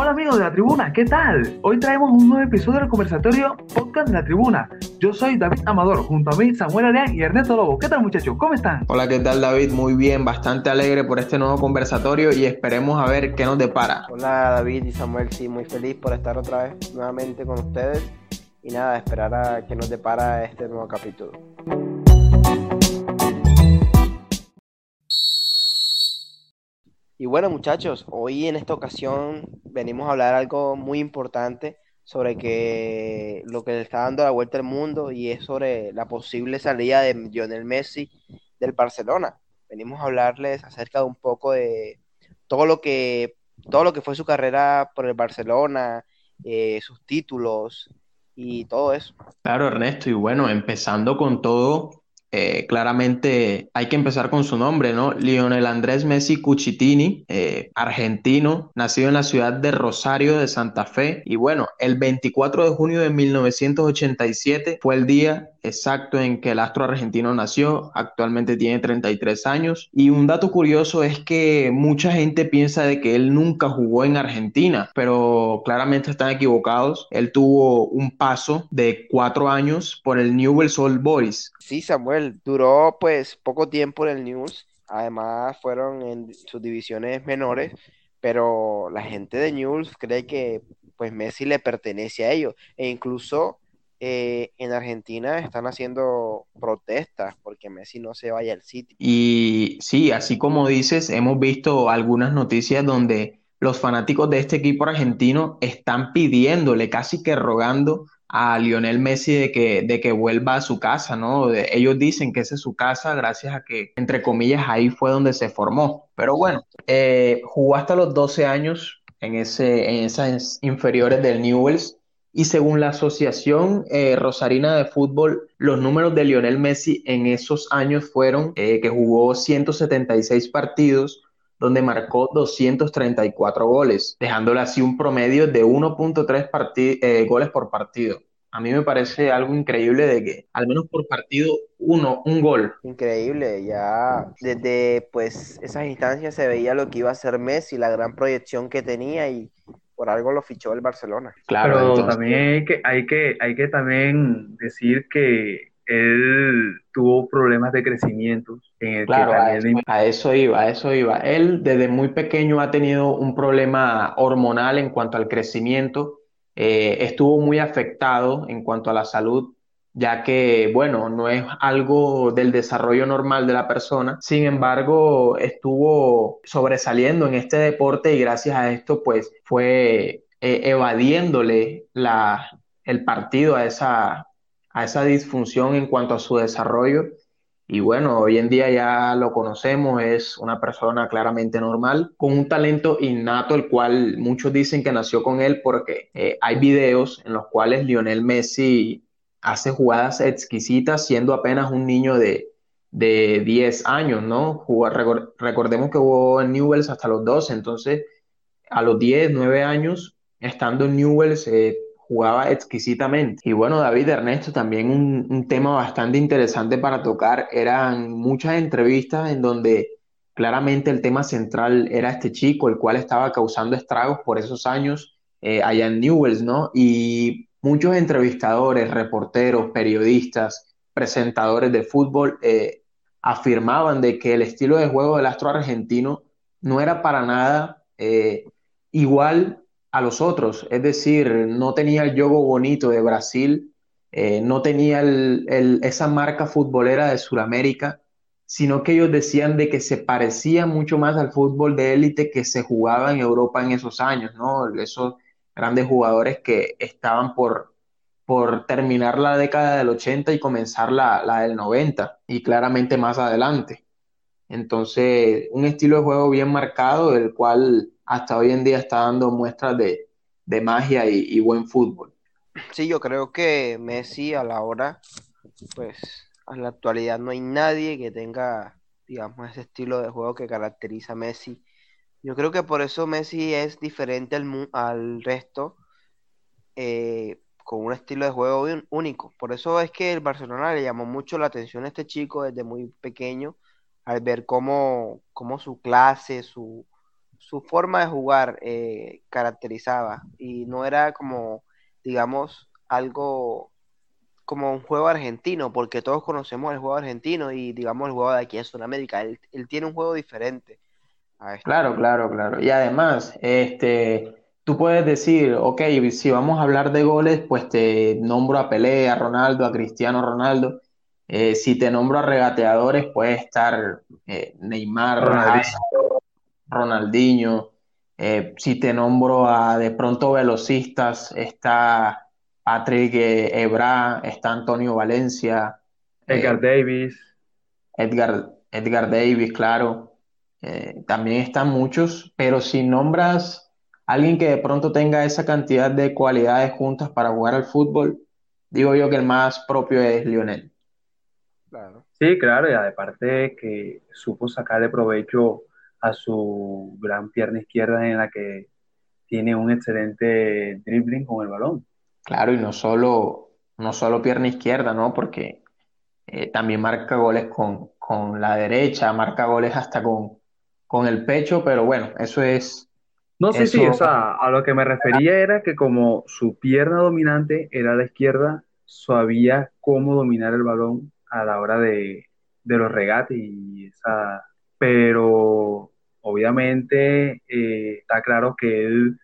Hola amigos de la tribuna, ¿qué tal? Hoy traemos un nuevo episodio del conversatorio Podcast de la Tribuna. Yo soy David Amador, junto a mí Samuel Arián y Ernesto Lobo. ¿Qué tal muchachos? ¿Cómo están? Hola, ¿qué tal David? Muy bien, bastante alegre por este nuevo conversatorio y esperemos a ver qué nos depara. Hola David y Samuel, sí, muy feliz por estar otra vez nuevamente con ustedes y nada, esperar a que nos depara este nuevo capítulo. Y bueno muchachos, hoy en esta ocasión venimos a hablar algo muy importante sobre que lo que le está dando la vuelta al mundo y es sobre la posible salida de Lionel Messi del Barcelona. Venimos a hablarles acerca de un poco de todo lo que todo lo que fue su carrera por el Barcelona, eh, sus títulos y todo eso. Claro, Ernesto, y bueno, empezando con todo, eh, claramente hay que empezar con su nombre, ¿no? Lionel Andrés Messi Cucitini, eh, argentino, nacido en la ciudad de Rosario de Santa Fe. Y bueno, el 24 de junio de 1987 fue el día exacto en que el astro argentino nació. Actualmente tiene 33 años. Y un dato curioso es que mucha gente piensa de que él nunca jugó en Argentina, pero claramente están equivocados. Él tuvo un paso de cuatro años por el Newell's Old Boys. Sí, Samuel, duró pues poco tiempo en el News. Además fueron en sus divisiones menores, pero la gente de News cree que pues Messi le pertenece a ellos e incluso eh, en Argentina están haciendo protestas porque Messi no se vaya al sitio. Y sí, así como dices, hemos visto algunas noticias donde los fanáticos de este equipo argentino están pidiéndole, casi que rogando a Lionel Messi de que, de que vuelva a su casa, ¿no? ellos dicen que esa es su casa gracias a que, entre comillas, ahí fue donde se formó. Pero bueno, eh, jugó hasta los 12 años en, ese, en esas inferiores del Newells y según la Asociación eh, Rosarina de Fútbol, los números de Lionel Messi en esos años fueron eh, que jugó 176 partidos, donde marcó 234 goles, dejándole así un promedio de 1.3 eh, goles por partido. A mí me parece algo increíble de que al menos por partido uno, un gol. Increíble, ya desde pues esas instancias se veía lo que iba a ser Messi, la gran proyección que tenía y por algo lo fichó el Barcelona. Claro, Pero también hay que, hay que, hay que también decir que él tuvo problemas de crecimiento. claro, a, eso, iba, a eso iba. Él desde muy pequeño ha tenido un problema hormonal en cuanto al crecimiento. Eh, estuvo muy afectado en cuanto a la salud ya que, bueno, no es algo del desarrollo normal de la persona. Sin embargo, estuvo sobresaliendo en este deporte y gracias a esto, pues, fue eh, evadiéndole la, el partido a esa, a esa disfunción en cuanto a su desarrollo. Y bueno, hoy en día ya lo conocemos, es una persona claramente normal, con un talento innato, el cual muchos dicen que nació con él porque eh, hay videos en los cuales Lionel Messi hace jugadas exquisitas siendo apenas un niño de, de 10 años, ¿no? recordemos que jugó en Newells hasta los 12, entonces a los 10, 9 años, estando en Newells, eh, jugaba exquisitamente. Y bueno, David Ernesto, también un, un, tema bastante interesante para tocar, eran muchas entrevistas en donde claramente el tema central era este chico, el cual estaba causando estragos por esos años eh, allá en Newells, ¿no? Y muchos entrevistadores, reporteros, periodistas, presentadores de fútbol eh, afirmaban de que el estilo de juego del astro argentino no era para nada eh, igual a los otros, es decir, no tenía el juego bonito de Brasil, eh, no tenía esa marca futbolera de Sudamérica, sino que ellos decían de que se parecía mucho más al fútbol de élite que se jugaba en Europa en esos años, ¿no? Grandes jugadores que estaban por, por terminar la década del 80 y comenzar la, la del 90 y claramente más adelante. Entonces, un estilo de juego bien marcado, el cual hasta hoy en día está dando muestras de, de magia y, y, buen fútbol. Sí, yo creo que Messi a la hora, pues a la actualidad no hay nadie que tenga, digamos, ese estilo de juego que caracteriza a Messi yo creo que por eso Messi es diferente al, al resto, eh, con un estilo de juego único. Por eso es que el Barcelona le llamó mucho la atención a este chico desde muy pequeño, al ver cómo, cómo su clase, su, su forma de jugar eh, caracterizaba y no era como, digamos, algo como un juego argentino, porque todos conocemos el juego argentino y digamos el juego de aquí en Sudamérica. Él, él tiene un juego diferente a este. Claro, claro, claro. Y además, este, tú puedes decir, ok, si vamos a hablar de goles, pues te nombro a Pelé, a Ronaldo, a Cristiano Ronaldo. Eh, si te nombro a regateadores, puede estar eh, Neymar, Ronaldinho. Ronaldinho. Eh, si te nombro a de pronto velocistas, está Patrick Evra, está Antonio Valencia, Edgar eh, Davis. Edgar, Edgar Davis, claro. Eh, también están muchos, pero si nombras a alguien que de pronto tenga esa cantidad de cualidades juntas para jugar al fútbol, digo yo que el más propio es Lionel. Claro. Sí, claro, y aparte que supo sacarle provecho a su gran pierna izquierda en la que tiene un excelente dribbling con el balón. Claro, y no solo, no solo pierna izquierda, ¿no? Porque eh, también marca goles con, con la derecha, marca goles hasta con, con el pecho, pero bueno, eso es, No, sí, sí, o eso, sea, a lo que me refería era que como su pierna dominante era la izquierda, sabía cómo dominar el balón a la hora de, de los regates y esa, pero obviamente eh, está claro que él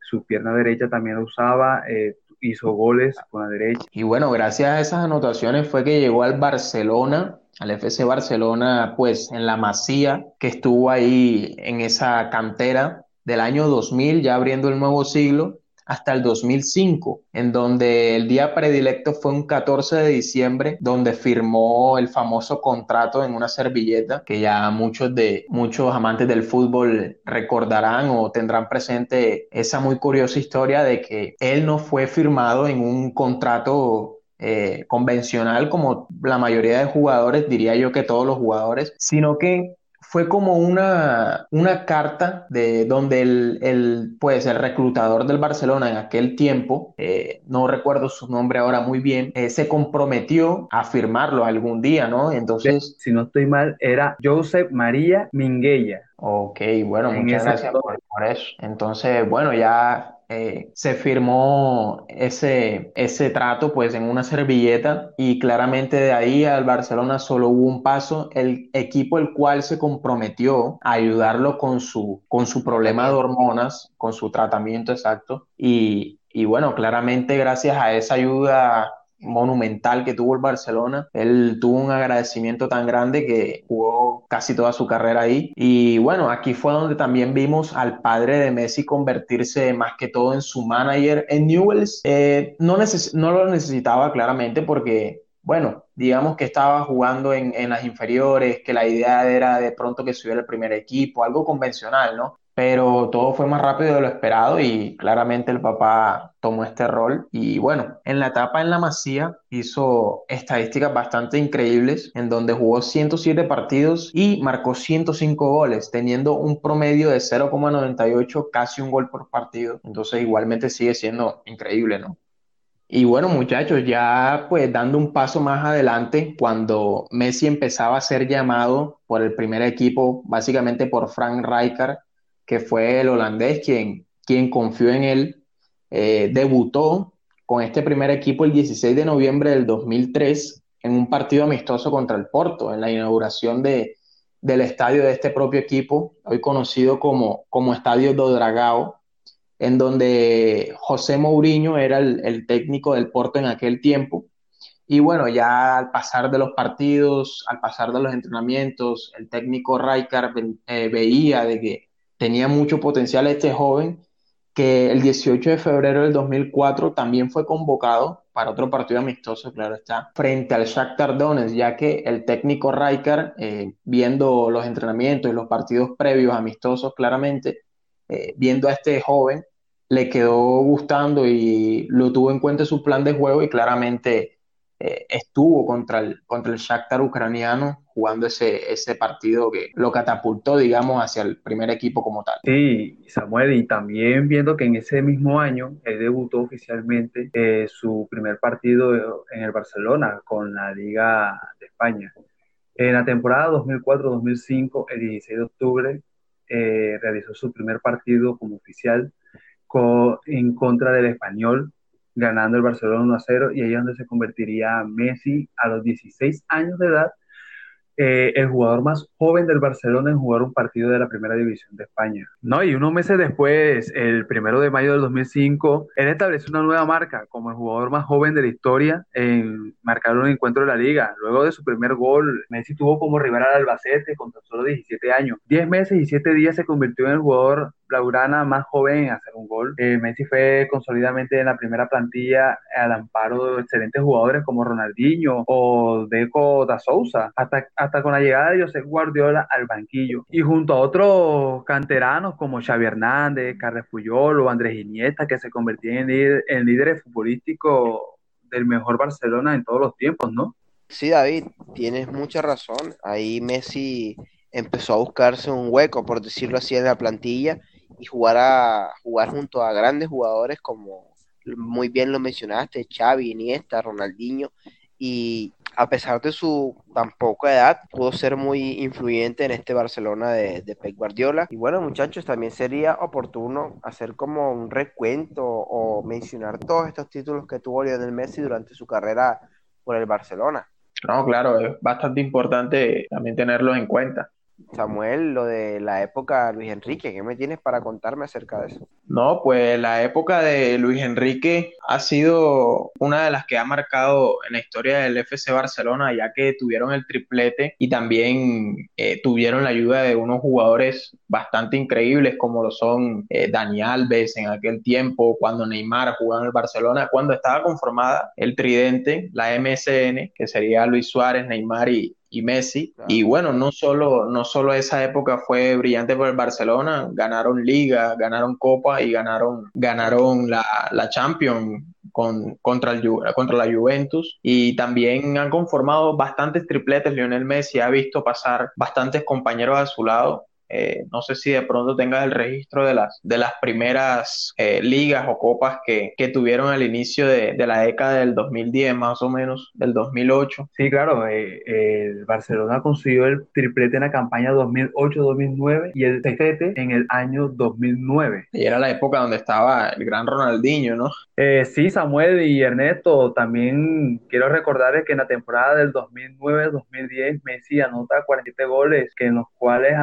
su pierna derecha también la usaba, eh, hizo goles con la derecha. y bueno, gracias a esas anotaciones fue que llegó al Barcelona, al FC Barcelona, pues en la Masía, que estuvo ahí en esa cantera del año 2000, ya abriendo el nuevo siglo, hasta el 2005, en donde el día predilecto fue un 14 de diciembre, donde firmó el famoso contrato en una servilleta, que ya muchos de muchos amantes del fútbol recordarán o tendrán presente esa muy curiosa historia de que él no fue firmado en un contrato eh, convencional como la mayoría de jugadores, diría yo que todos los jugadores, sino que fue como una, una carta de donde el, el, pues, el reclutador del Barcelona en aquel tiempo, eh, no recuerdo su nombre ahora muy bien, eh, se comprometió a firmarlo algún día, ¿no? Entonces, Si no estoy mal, era Josep María Minguella. ok, bueno, En muchas gracias por, por eso. Entonces, bueno, ya eh, se firmó ese, ese trato pues en una servilleta y claramente de ahí al Barcelona solo hubo un paso, el equipo el cual se comprometió a ayudarlo con su, con su problema de hormonas, con su tratamiento exacto. Y, y bueno, claramente gracias a esa ayuda monumental que tuvo el Barcelona. Él tuvo un agradecimiento tan grande que jugó casi toda su carrera ahí. Y bueno, aquí fue donde también vimos al padre de Messi convertirse más que todo en su manager. En Newell's eh, no, neces no lo necesitaba claramente porque bueno, digamos que estaba jugando en, en, las inferiores, que la idea era de pronto que subiera el primer equipo, algo convencional, ¿no? Pero todo fue más rápido de lo esperado y claramente el papá tomó este rol. Y bueno, en la etapa en la Masía hizo estadísticas bastante increíbles, en donde jugó 107 partidos y marcó 105 goles, teniendo un promedio de 0,98, casi un gol por partido. Entonces igualmente sigue siendo increíble, ¿no? Y bueno, muchachos, ya pues dando un paso más adelante, cuando Messi empezaba a ser llamado por el primer equipo, básicamente por Frank Rijkaard, que fue el holandés quien, quien confió en él, eh, debutó con este primer equipo el 16 de noviembre del 2003 en un partido amistoso contra el Porto, en la inauguración de, del estadio de este propio equipo, hoy conocido como, como Estadio do Dragao en donde José Mourinho era el, técnico del Porto en aquel tiempo. Y bueno, ya al pasar de los partidos, al pasar de los entrenamientos, el técnico Rijkaard eh, veía de que tenía mucho potencial este joven, que el 18 de febrero del 2004 también fue convocado para otro partido amistoso, claro está, frente al Shakhtar Donetsk, ya que el técnico Rijkaard, eh, viendo los entrenamientos y los partidos previos amistosos claramente, eh, viendo a este joven, le quedó gustando y lo tuvo en cuenta en su plan de juego y claramente eh, estuvo contra el, contra el Shakhtar ucraniano jugando ese, ese partido que lo catapultó, digamos, hacia el primer equipo como tal. Sí, Samuel, y también viendo que en ese mismo año él debutó oficialmente eh, su primer partido en el Barcelona con la Liga de España. En la temporada 2004-2005, el 16 de octubre, eh, realizó su primer partido como oficial en contra del español, ganando el Barcelona 1 a 0, y ahí es donde se convertiría Messi a los 16 años de edad eh, el jugador más joven del Barcelona en jugar un partido de la Primera División de España. No, y unos meses después, el primero de mayo del 2005, él estableció una nueva marca como el jugador más joven de la historia en marcar un encuentro de la liga. Luego de su primer gol, Messi tuvo como rival al Albacete con tan solo 17 años. 10 meses y 7 días se convirtió en el jugador blaugrana más joven en hacer un gol. Eh, Messi fue consolidamente en la primera plantilla al amparo de excelentes jugadores como Ronaldinho o Deco da Souza, hasta, hasta con la llegada de José Guardiola al banquillo. Y junto a otros canteranos como Xavi Hernández, Carles Puyol o Andrés Iniesta, que se convertían en, en líderes futbolísticos del mejor Barcelona en todos los tiempos, ¿no? Sí, David, tienes mucha razón. Ahí Messi empezó a buscarse un hueco, por decirlo así, en la plantilla y jugar, a, jugar junto a grandes jugadores como muy bien lo mencionaste, Xavi, Iniesta, Ronaldinho, y a pesar de su tan poca edad, pudo ser muy influyente en este Barcelona de, de Pep Guardiola. Y bueno, muchachos, también sería oportuno hacer como un recuento o mencionar todos estos títulos que tuvo Lionel Messi durante su carrera por el Barcelona. No, claro, es bastante importante también tenerlos en cuenta. Samuel, lo de la época Luis Enrique, ¿qué me tienes para contarme acerca de eso? No, pues la época de Luis Enrique ha sido una de las que ha marcado en la historia del FC Barcelona, ya que tuvieron el triplete y también eh, tuvieron la ayuda de unos jugadores bastante increíbles como lo son eh, Dani Alves en aquel tiempo, cuando Neymar jugaba en el Barcelona, cuando estaba conformada el tridente, la MSN, que sería Luis Suárez, Neymar y, y Messi. Y bueno, no solo, no solo esa época fue brillante por el Barcelona, ganaron Liga, ganaron Copa y ganaron, ganaron la, la Champions con, contra, el, contra la Juventus y también han conformado bastantes tripletes. Lionel Messi ha visto pasar bastantes compañeros a su lado eh, no sé si de pronto tengas el registro de las, de las primeras eh, ligas o copas que, tuvieron al inicio de, la década del 2010, más o menos, del 2008. Sí, claro, eh, el Barcelona consiguió el triplete en la campaña 2008-2009 y el sextete en el año 2009. Y era la época donde estaba el gran Ronaldinho, ¿no? sí, Samuel y Ernesto, también quiero recordarles que en la temporada del 2009-2010 Messi anota 47 goles, que en los cuales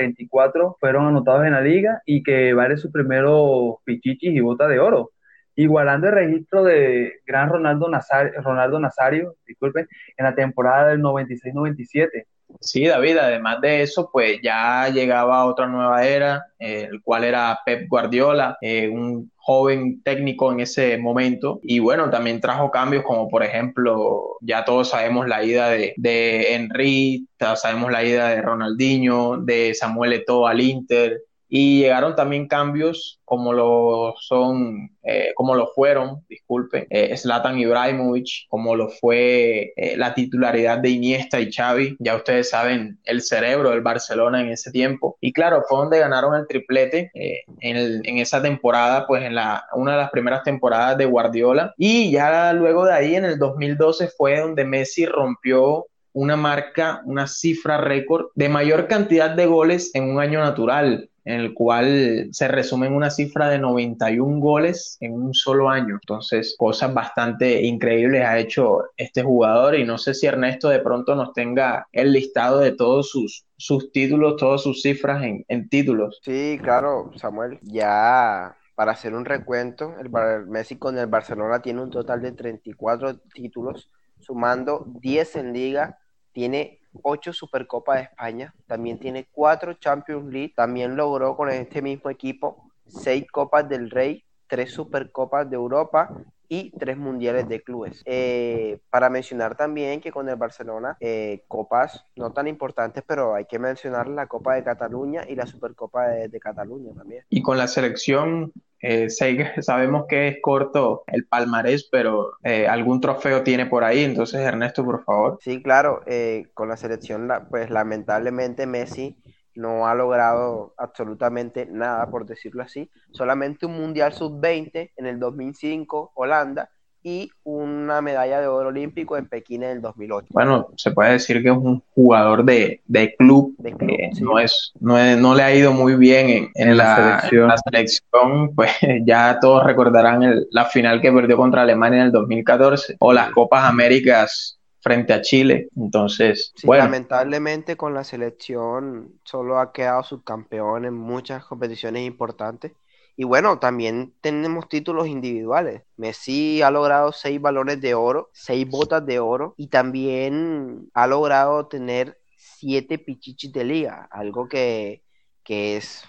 34 fueron anotados en la liga y que vale su primero pichichis y bota de oro, igualando el registro de gran Ronaldo Nazario, Ronaldo Nazario disculpen, en la temporada del 96-97. Sí, David, además de eso, pues ya llegaba otra nueva era, eh, el cual era Pep Guardiola, eh, un joven técnico en ese momento. Y bueno, también trajo cambios como por ejemplo, ya todos sabemos la ida de, de Henry, sabemos la ida de Ronaldinho, de Samuel Eto'o al Inter, y llegaron también cambios como lo son, eh, como lo fueron, disculpe, eh, Zlatan Ibrahimovic, como lo fue eh, la titularidad de Iniesta y Xavi, ya ustedes saben, el cerebro del Barcelona en ese tiempo. Y claro, fue donde ganaron el triplete en, en, esa temporada, pues en la, una de las primeras temporadas de Guardiola. Y ya luego de ahí, en el 2012, fue donde Messi rompió una marca, una cifra récord de mayor cantidad de goles en un año natural en el cual se resume en una cifra de 91 goles en un solo año. Entonces, cosas bastante increíbles ha hecho este jugador y no sé si Ernesto de pronto nos tenga el listado de todos sus, sus títulos, todas sus cifras en, en títulos. Sí, claro, Samuel, ya para hacer un recuento, el Messi con el Barcelona tiene un total de 34 títulos, sumando 10 en liga, tiene ocho Supercopa de España, también tiene cuatro Champions League, también logró con este mismo equipo seis Copas del Rey, tres Supercopas de Europa y tres mundiales de clubes. Eh, para mencionar también que con el Barcelona, eh, copas no tan importantes, pero hay que mencionar la Copa de Cataluña y la Supercopa de Cataluña también. Y con la selección eh, sabemos que es corto el palmarés, pero eh, algún trofeo tiene por ahí. Entonces, Ernesto, por favor. Sí, claro. Eh, con la selección, pues lamentablemente Messi no ha logrado absolutamente nada, por decirlo así. Solamente un Mundial Sub-20 en el 2005, Holanda, y una medalla de oro olímpico en Pekín en el 2008. Bueno, se puede decir que es un jugador de, club, no, es, no, le ha ido muy bien en, la, selección. pues ya todos recordarán la final que perdió contra Alemania en el 2014 o las Copas Américas frente a Chile. Entonces, bueno. Lamentablemente con la selección solo ha quedado subcampeón en muchas competiciones importantes y bueno, también tenemos títulos individuales. Messi ha logrado seis balones de oro, seis botas de oro y también ha logrado tener siete pichichis de liga, algo que, es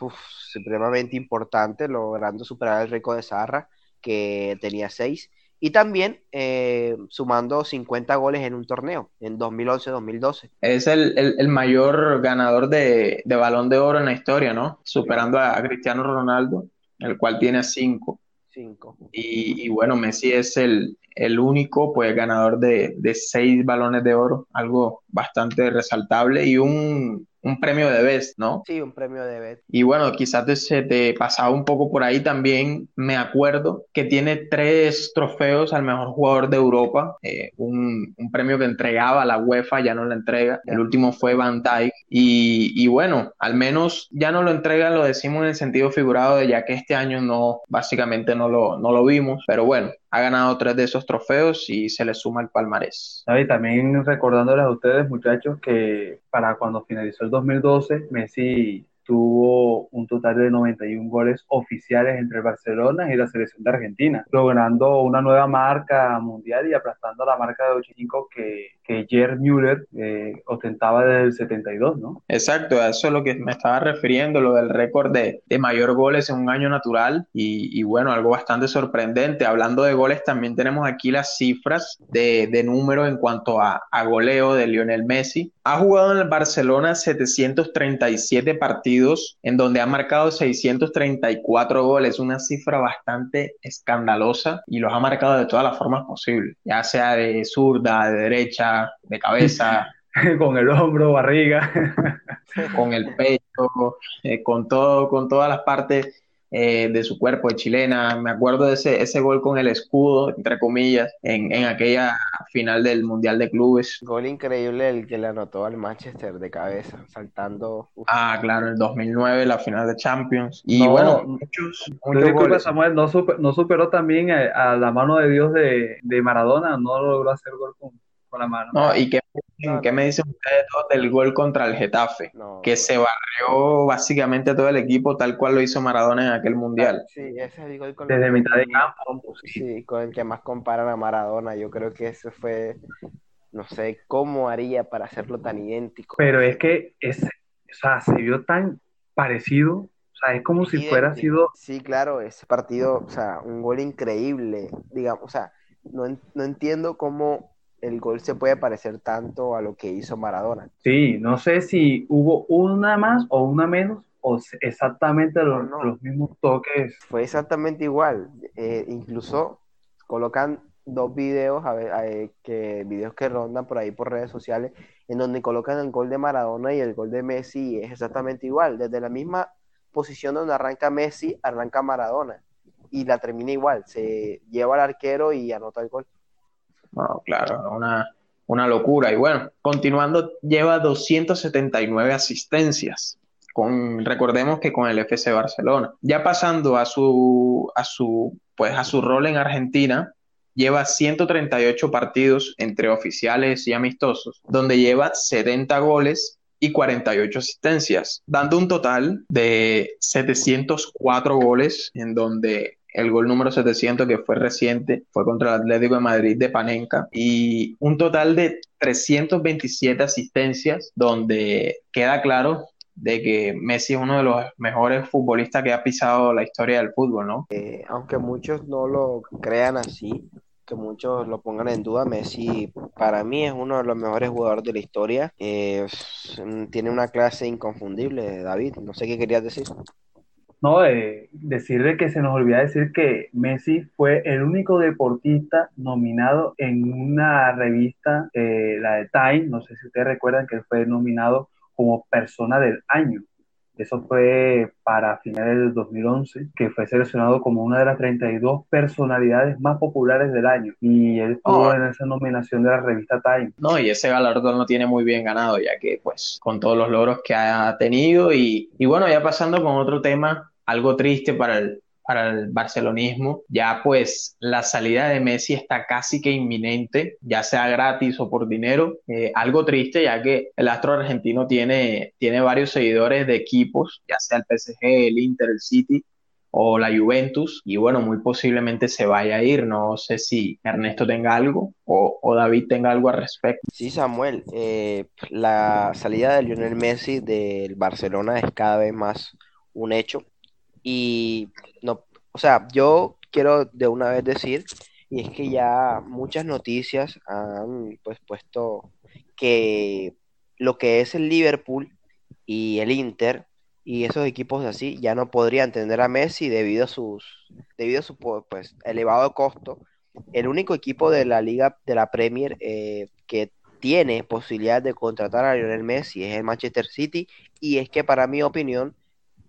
supremamente importante, logrando superar el récord de Sarra, que tenía seis. Y también eh, sumando 50 goles en un torneo en 2011-2012. Es el, mayor ganador de, balón de oro en la historia, ¿no? Superando a Cristiano Ronaldo el cual tiene cinco. Cinco. Y, bueno, Messi es el, el único pues ganador de, de, seis balones de oro, algo bastante resaltable y un, un premio de Best, ¿no? Sí, un premio de Best. Y bueno, quizás te, se te pasaba un poco por ahí también, me acuerdo que tiene tres trofeos al mejor jugador de Europa, eh, un, un, premio que entregaba la UEFA, ya no lo entrega, el último fue Van Dijk, y, y, bueno, al menos ya no lo entrega, lo decimos en el sentido figurado de ya que este año no, básicamente no lo, no lo vimos, pero bueno, ha ganado tres de esos trofeos y se le suma el palmarés. Y también recordándoles a ustedes, muchachos, que para cuando finalizó el 2012, Messi tuvo un total de 91 goles oficiales entre Barcelona y la selección de Argentina, logrando una nueva marca mundial y aplastando la marca de 85 que, que Gerd Müller eh, ostentaba desde el 72, ¿no? Exacto, a eso es lo que me estaba refiriendo, lo del récord de, de mayor goles en un año natural y, y, bueno, algo bastante sorprendente. Hablando de goles, también tenemos aquí las cifras de, de número en cuanto a, a goleo de Lionel Messi. Ha jugado en el Barcelona 737 partidos en donde ha marcado 634 goles, una cifra bastante escandalosa y los ha marcado de todas las formas posibles, ya sea de zurda, de derecha, de cabeza. con el hombro, barriga. con el pecho, eh, con todo, con todas las partes eh, de su cuerpo de chilena. Me acuerdo de ese, ese gol con el escudo, entre comillas, en, en aquella final del Mundial de Clubes. Gol increíble el que le anotó al Manchester de cabeza, saltando. Ah, claro, el 2009, la final de Champions. Y bueno, muchos, muchos Samuel, no, no superó también a, la mano de Dios de, de Maradona, no logró hacer gol con, con la mano. No, y que ¿Qué me dicen ustedes del gol contra el Getafe? que se barrió básicamente todo el equipo tal cual lo hizo Maradona en aquel mundial. Sí, ese es el gol con Desde mitad de campo. Sí. con el que más comparan a Maradona. Yo creo que ese fue, no sé cómo haría para hacerlo tan idéntico. Pero es que ese, o sea, se vio tan parecido. O sea, es como si fuera sido. Sí, claro, ese partido, o sea, un gol increíble, digamos, o sea, no, no entiendo cómo el gol se puede parecer tanto a lo que hizo Maradona. Sí, no sé si hubo una más o una menos o exactamente los, mismos toques. Fue exactamente igual. Eh, incluso colocan dos videos, a ver, que videos que rondan por ahí por redes sociales, en donde colocan el gol de Maradona y el gol de Messi es exactamente igual. Desde la misma posición donde arranca Messi, arranca Maradona y la termina igual. Se lleva al arquero y anota el gol. No, claro, una, una locura. Y bueno, continuando, lleva 279 asistencias. Con, recordemos que con el FC Barcelona. Ya pasando a su, a su, pues a su rol en Argentina, lleva 138 partidos entre oficiales y amistosos, donde lleva 70 goles y 48 asistencias, dando un total de 704 goles, en donde el gol número 700 que fue reciente fue contra el Atlético de Madrid de Panenka y un total de 327 asistencias donde queda claro de que Messi es uno de los mejores futbolistas que ha pisado la historia del fútbol, ¿no? Eh, aunque muchos no lo crean así, que muchos lo pongan en duda, Messi para mí es uno de los mejores jugadores de la historia. Eh, tiene una clase inconfundible, David. No sé qué querías decir. No, eh, decirle que se nos olvida decir que Messi fue el único deportista nominado en una revista, eh, la de Time, no sé si ustedes recuerdan que él fue nominado como persona del año Eso fue para finales del 2011, que fue seleccionado como una de las 32 personalidades más populares del año. Y él estuvo Oh. en esa nominación de la revista Time. No, y ese galardón lo tiene muy bien ganado, ya que pues con todos los logros que ha tenido y, y bueno, ya pasando con otro tema, algo triste para el, para el barcelonismo, ya pues la salida de Messi está casi que inminente, ya sea gratis o por dinero, Eh, algo triste ya que el astro argentino tiene, tiene varios seguidores de equipos, ya sea el PSG, el Inter, el City o la Juventus, y bueno, muy posiblemente se vaya a ir. No sé si Ernesto tenga algo o, David tenga algo al respecto. Sí, Samuel, eh, la salida de Lionel Messi del Barcelona es cada vez más un hecho y no, o sea, yo quiero de una vez decir y es que ya muchas noticias han pues puesto que lo que es el Liverpool y el Inter y esos equipos así ya no podrían tener a Messi debido a sus debido a su pues elevado costo. El único equipo de la liga de la Premier eh, que tiene posibilidad de contratar a Lionel Messi es el Manchester City y es que para mi opinión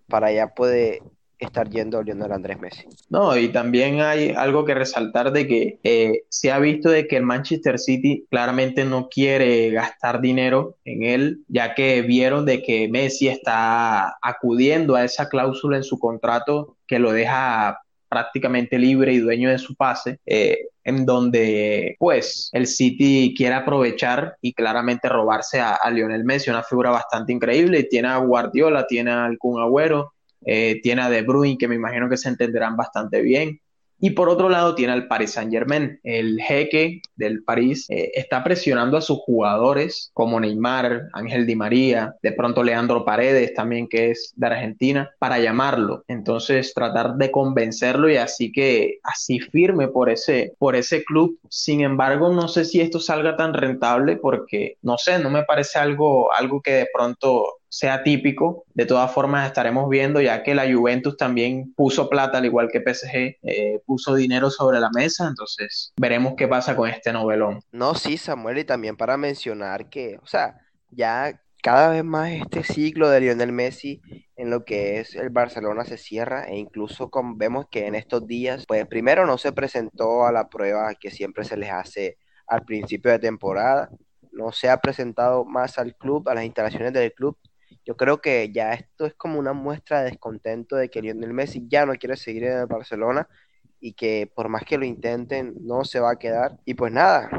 para allá puede estar yendo Lionel Andrés Messi. No, y también hay algo que resaltar de que eh, se ha visto de que el Manchester City claramente no quiere gastar dinero en él, ya que vieron de que Messi está acudiendo a esa cláusula en su contrato que lo deja prácticamente libre y dueño de su pase, eh, en donde pues el City quiere aprovechar y claramente robarse a, a Lionel Messi, una figura bastante increíble, tiene a Guardiola, tiene al Kun Agüero, eh, tiene a De Bruyne, que me imagino que se entenderán bastante bien. Y por otro lado tiene al Paris Saint-Germain. El jeque del París eh, está presionando a sus jugadores como Neymar, Ángel Di María, de pronto Leandro Paredes también que es de Argentina, para llamarlo. Entonces tratar de convencerlo y así que así firme por ese, por ese club. Sin embargo, no sé si esto salga tan rentable porque, no sé, no me parece algo, algo que de pronto sea típico. De todas formas, estaremos viendo, ya que la Juventus también puso plata, al igual que PSG, eh, puso dinero sobre la mesa. Entonces, veremos qué pasa con este novelón. No, sí, Samuel, y también para mencionar que, o sea, ya cada vez más este ciclo de Lionel Messi en lo que es el Barcelona se cierra e incluso con, vemos que en estos días, pues primero no se presentó a la prueba que siempre se les hace al principio de temporada, no se ha presentado más al club, a las instalaciones del club yo creo que ya esto es como una muestra de descontento de que Lionel Messi ya no quiere seguir en el Barcelona y que por más que lo intenten no se va a quedar. Y pues nada.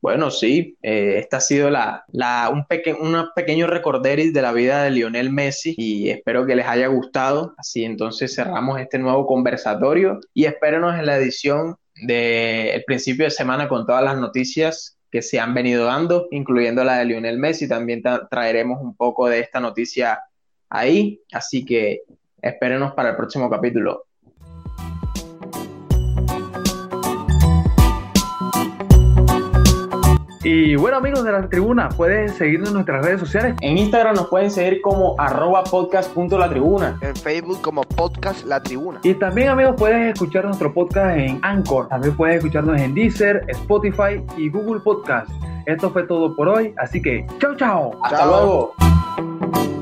Bueno, sí, eh, esta ha sido la, la, un, peque, pequeño recorderis de la vida de Lionel Messi y espero que les haya gustado. Así entonces cerramos este nuevo conversatorio y espérenos en la edición del principio de semana con todas las noticias que se han venido dando, incluyendo la de Lionel Messi. También tra traeremos un poco de esta noticia ahí, así que espérenos para el próximo capítulo. Y bueno amigos de la tribuna, pueden seguirnos en nuestras redes sociales. En Instagram nos pueden seguir como arroba podcast.latribuna. En Facebook como podcast La Tribuna. Y también amigos puedes escuchar nuestro podcast en Anchor. También puedes escucharnos en Deezer, Spotify y Google Podcast. Esto fue todo por hoy, así que chao chao. Hasta chao. luego.